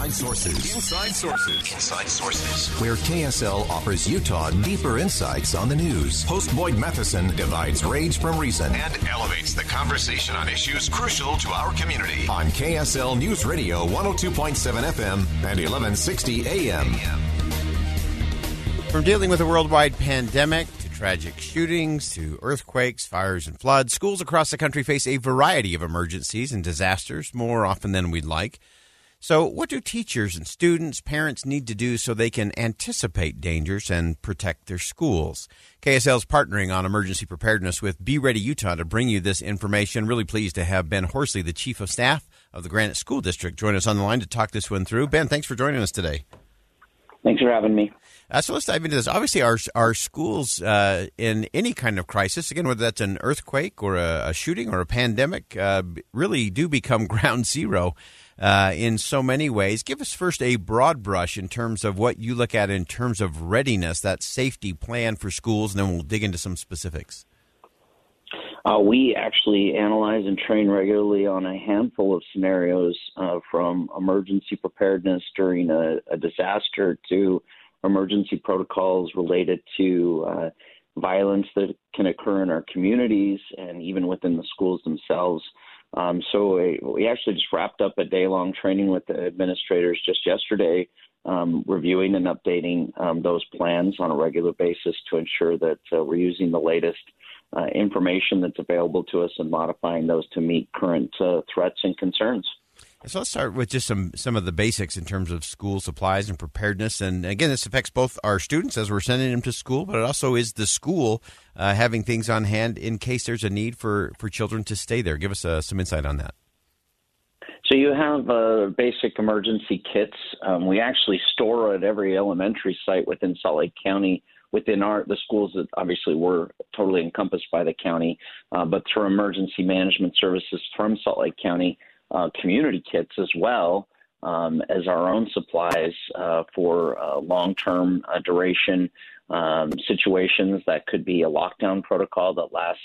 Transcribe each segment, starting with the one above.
Inside Sources. Inside Sources. Inside Sources. Where KSL offers Utah deeper insights on the news. Host Boyd Matheson divides rage from reason and elevates the conversation on issues crucial to our community. On KSL News Radio 102.7 FM and 1160 AM. From dealing with a worldwide pandemic to tragic shootings to earthquakes, fires, and floods, schools across the country face a variety of emergencies and disasters more often than we'd like. So, what do teachers and students, parents need to do so they can anticipate dangers and protect their schools? KSL is partnering on emergency preparedness with Be Ready Utah to bring you this information. Really pleased to have Ben Horsley, the Chief of Staff of the Granite School District, join us on the line to talk this one through. Ben, thanks for joining us today. Thanks for having me. Uh, so let's dive into this. Obviously, our our schools uh, in any kind of crisis, again, whether that's an earthquake or a, a shooting or a pandemic, uh, really do become ground zero uh, in so many ways. Give us first a broad brush in terms of what you look at in terms of readiness, that safety plan for schools, and then we'll dig into some specifics. Uh, we actually analyze and train regularly on a handful of scenarios uh, from emergency preparedness during a, a, disaster to emergency protocols related to uh, violence that can occur in our communities and even within the schools themselves. Um, so we, we, actually just wrapped up a day long training with the administrators just yesterday, um, reviewing and updating um, those plans on a regular basis to ensure that uh, we're using the latest uh, information that's available to us and modifying those to meet current uh, threats and concerns. So let's start with just some some of the basics in terms of school supplies and preparedness. And again, this affects both our students as we're sending them to school, but it also is the school uh, having things on hand in case there's a need for for children to stay there. Give us uh, some insight on that. So you have uh, basic emergency kits. Um, we actually store at every elementary site within Salt Lake County within our the schools that obviously were totally encompassed by the county, uh, but through emergency management services from Salt Lake County, uh, community kits as well um, as our own supplies uh, for uh, long term uh, duration um, situations that could be a lockdown protocol that lasts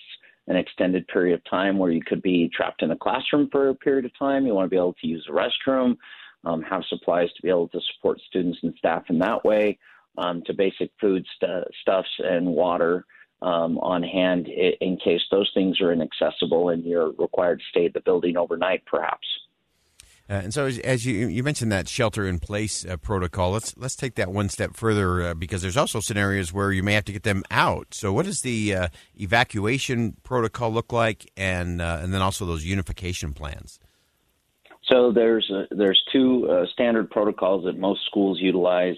an extended period of time where you could be trapped in a classroom for a period of time. You want to be able to use a restroom, um, have supplies to be able to support students and staff in that way, um, to basic food st- stuffs and water um, on hand in case those things are inaccessible and you're required to stay at the building overnight, perhaps. Uh, and so, as, as, you you mentioned that shelter in place uh, protocol, let's let's take that one step further uh, because there's also scenarios where you may have to get them out. So, what does the uh, evacuation protocol look like, and uh, and then also those unification plans? So there's there's two uh, standard protocols that most schools utilize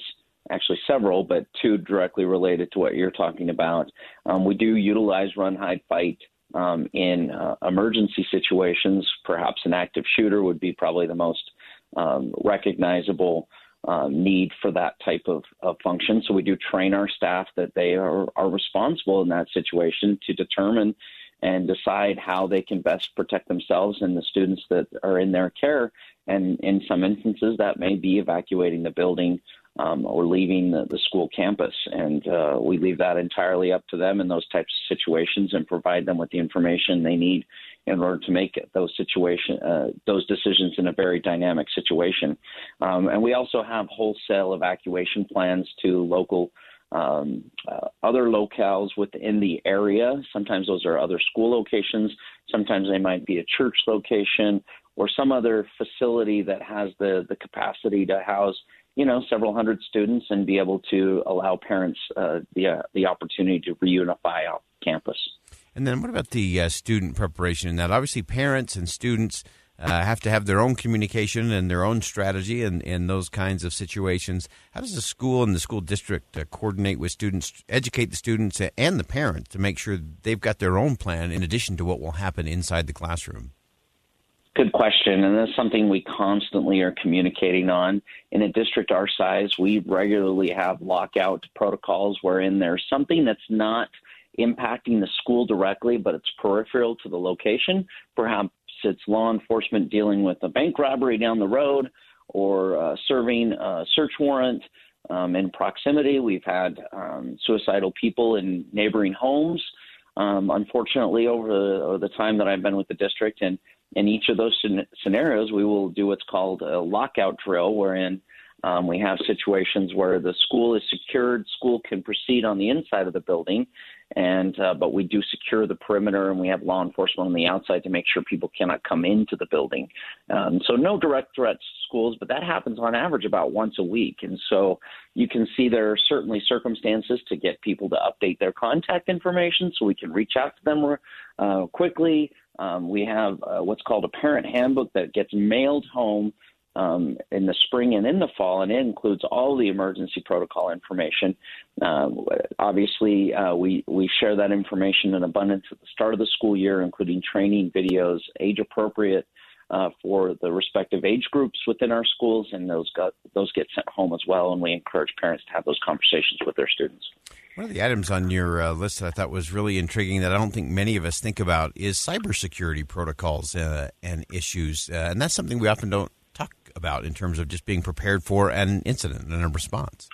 actually several, but two directly related to what you're talking about. Um, we do utilize run, hide, fight um, in uh, emergency situations. Perhaps an active shooter would be probably the most um, recognizable uh, need for that type of, of, function. So we do train our staff that they are, are responsible in that situation to determine and decide how they can best protect themselves and the students that are in their care. And in some instances, that may be evacuating the building um, or leaving the, the, school campus. And uh, we leave that entirely up to them in those types of situations and provide them with the information they need in order to make those situation uh, those decisions in a very dynamic situation. Um, and we also have wholesale evacuation plans to local. Um, uh, other locales within the area. Sometimes those are other school locations. Sometimes they might be a church location or some other facility that has the, the capacity to house you know several hundred students and be able to allow parents uh, the uh, the opportunity to reunify off campus. And then what about the uh, student preparation in that? Obviously, parents and students uh, have to have their own communication and their own strategy in, in those kinds of situations. How does the school and the school district uh, coordinate with students, educate the students and the parents to make sure they've got their own plan in addition to what will happen inside the classroom? Good question, and that's something we constantly are communicating on. In a district our size, we regularly have lockout protocols wherein there's something that's not impacting the school directly, but it's peripheral to the location. Perhaps it's law enforcement dealing with a bank robbery down the road or uh, serving a search warrant um, in proximity. We've had um, suicidal people in neighboring homes. Um, unfortunately, over the, over the time that I've been with the district, and in each of those scenarios, we will do what's called a lockout drill, wherein um, we have situations where the school is secured, school can proceed on the inside of the building, and uh, but we do secure the perimeter, and we have law enforcement on the outside to make sure people cannot come into the building. Um, so no direct threats to schools, but that happens on average about once a week, and so you can see there are certainly circumstances to get people to update their contact information so we can reach out to them uh, quickly. Um, we have uh, what's called a parent handbook that gets mailed home um, in the spring and in the fall, and it includes all the emergency protocol information. Uh, obviously, uh, we we share that information in abundance at the start of the school year, including training videos, age appropriate. Uh, for the respective age groups within our schools, and those got those get sent home as well. And we encourage parents to have those conversations with their students. One of the items on your uh, list that I thought was really intriguing that I don't think many of us think about is cybersecurity protocols uh, and issues, uh, and that's something we often don't about in terms of just being prepared for an incident and a response?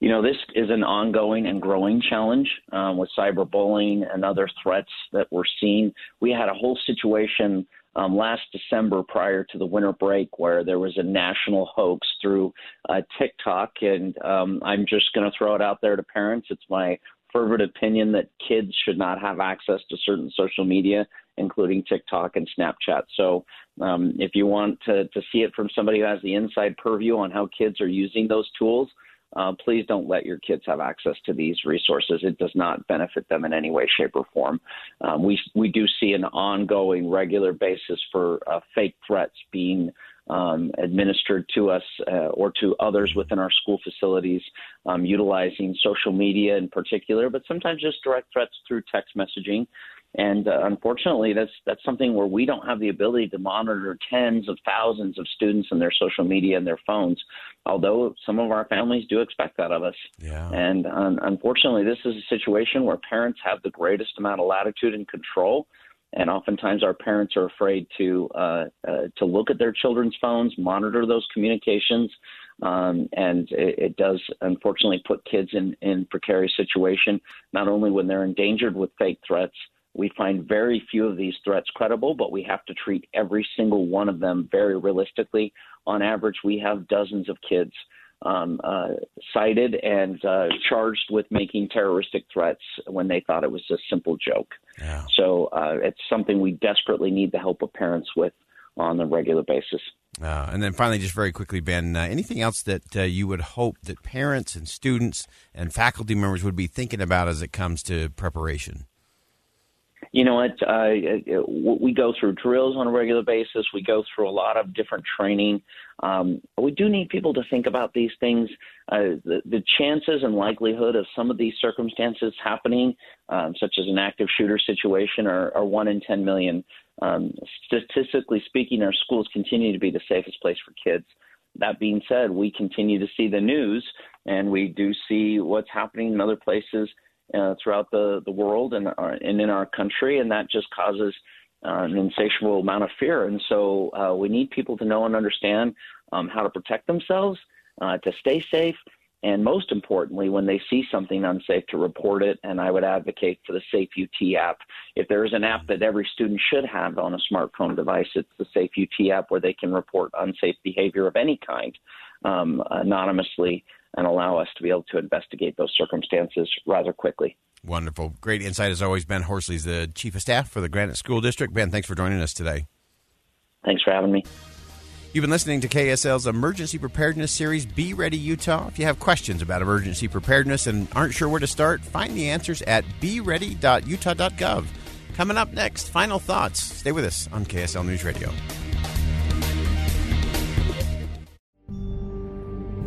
You know, this is an ongoing and growing challenge um, with cyberbullying and other threats that we're seeing. We had a whole situation um, last December prior to the winter break where there was a national hoax through uh, TikTok. And um, I'm just going to throw it out there to parents. It's my fervent opinion that kids should not have access to certain social media, including TikTok and Snapchat. So, um, if you want to, to see it from somebody who has the inside purview on how kids are using those tools, uh, please don't let your kids have access to these resources. It does not benefit them in any way, shape, or form. Um, we we do see an ongoing, regular basis for uh, fake threats being um, administered to us uh, or to others within our school facilities, um, utilizing social media in particular, but sometimes just direct threats through text messaging. And uh, unfortunately, that's that's something where we don't have the ability to monitor tens of thousands of students and their social media and their phones. Although some of our families do expect that of us. Yeah. And um, unfortunately, this is a situation where parents have the greatest amount of latitude and control and oftentimes our parents are afraid to uh, uh, to look at their children's phones, monitor those communications, um, and it, it, does unfortunately put kids in in precarious situation. Not only when they're endangered with fake threats, we find very few of these threats credible, but we have to treat every single one of them very realistically. On average, we have dozens of kids um, uh, cited and uh, charged with making terroristic threats when they thought it was a simple joke. Yeah. So uh, it's something we desperately need the help of parents with on a regular basis. Uh, and then finally, just very quickly, Ben, uh, anything else that uh, you would hope that parents and students and faculty members would be thinking about as it comes to preparation? You know what? Uh, we go through drills on a regular basis. We go through a lot of different training. Um, we do need people to think about these things. Uh, the, the, chances and likelihood of some of these circumstances happening, um, such as an active shooter situation, are, are one in 10 million. Um, statistically speaking, our schools continue to be the safest place for kids. That being said, we continue to see the news and we do see what's happening in other places uh, throughout the, the world and, uh, and in our country, and that just causes uh, an insatiable amount of fear. And so uh, we need people to know and understand um, how to protect themselves, uh, to stay safe, and most importantly, when they see something unsafe, to report it. And I would advocate for the Safe UT app. If there is an app that every student should have on a smartphone device, it's the Safe UT app where they can report unsafe behavior of any kind um, anonymously and allow us to be able to investigate those circumstances rather quickly. Wonderful. Great insight as always. Ben Horsley is the Chief of Staff for the Granite School District. Ben, thanks for joining us today. Thanks for having me. You've been listening to KSL's Emergency Preparedness Series, Be Ready Utah. If you have questions about emergency preparedness and aren't sure where to start, find the answers at beready.utah.gov. Coming up next, final thoughts. Stay with us on KSL News Radio.